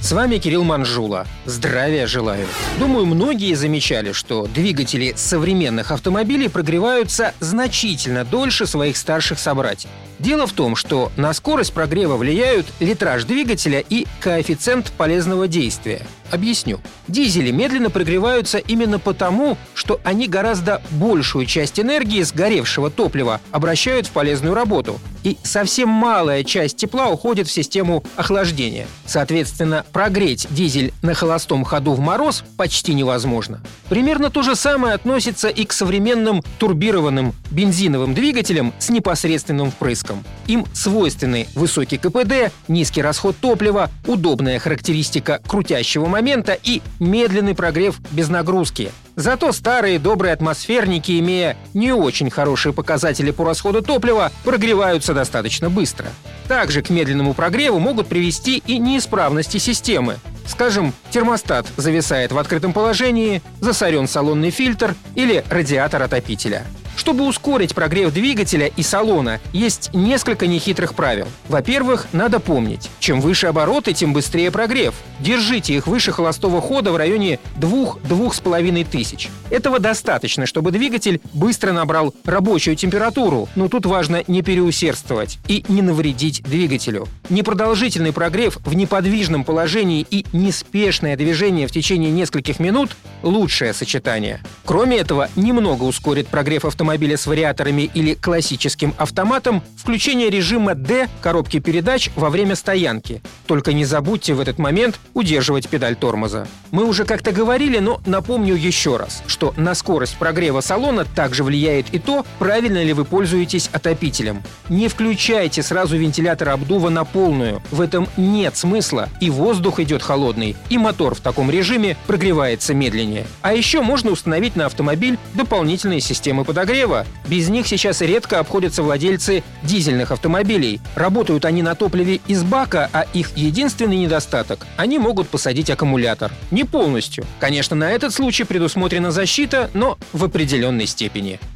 С вами Кирилл Манжула. Здравия желаю. Думаю, многие замечали, что двигатели современных автомобилей прогреваются значительно дольше своих старших собратьев. Дело в том, что на скорость прогрева влияют литраж двигателя и коэффициент полезного действия. Объясню. Дизели медленно прогреваются именно потому, что они гораздо большую часть энергии сгоревшего топлива обращают в полезную работу, и совсем малая часть тепла уходит в систему охлаждения. Соответственно, прогреть дизель на холостом ходу в мороз почти невозможно. Примерно то же самое относится и к современным турбированным бензиновым двигателям с непосредственным впрыском. Им свойственны высокий КПД, низкий расход топлива, удобная характеристика крутящего момента и медленный прогрев без нагрузки. Зато старые добрые атмосферники, имея не очень хорошие показатели по расходу топлива, прогреваются достаточно быстро. Также к медленному прогреву могут привести и неисправности системы. Скажем, термостат зависает в открытом положении, засорен салонный фильтр или радиатор отопителя. Чтобы ускорить прогрев двигателя и салона, есть несколько нехитрых правил. Во-первых, надо помнить, чем выше обороты, тем быстрее прогрев. Держите их выше холостого хода в районе 2-2,5 тысяч. Этого достаточно, чтобы двигатель быстро набрал рабочую температуру, но тут важно не переусердствовать и не навредить двигателю. Непродолжительный прогрев в неподвижном положении и неспешное движение в течение нескольких минут – лучшее сочетание. Кроме этого, немного ускорит прогрев автомобиля автомобиля с вариаторами или классическим автоматом включение режима D коробки передач во время стоянки. Только не забудьте в этот момент удерживать педаль тормоза. Мы уже как-то говорили, но напомню еще раз, что на скорость прогрева салона также влияет и то, правильно ли вы пользуетесь отопителем. Не включайте сразу вентилятор обдува на полную. В этом нет смысла. И воздух идет холодный, и мотор в таком режиме прогревается медленнее. А еще можно установить на автомобиль дополнительные системы подогрева, подогрева. Без них сейчас редко обходятся владельцы дизельных автомобилей. Работают они на топливе из бака, а их единственный недостаток – они могут посадить аккумулятор. Не полностью. Конечно, на этот случай предусмотрена защита, но в определенной степени.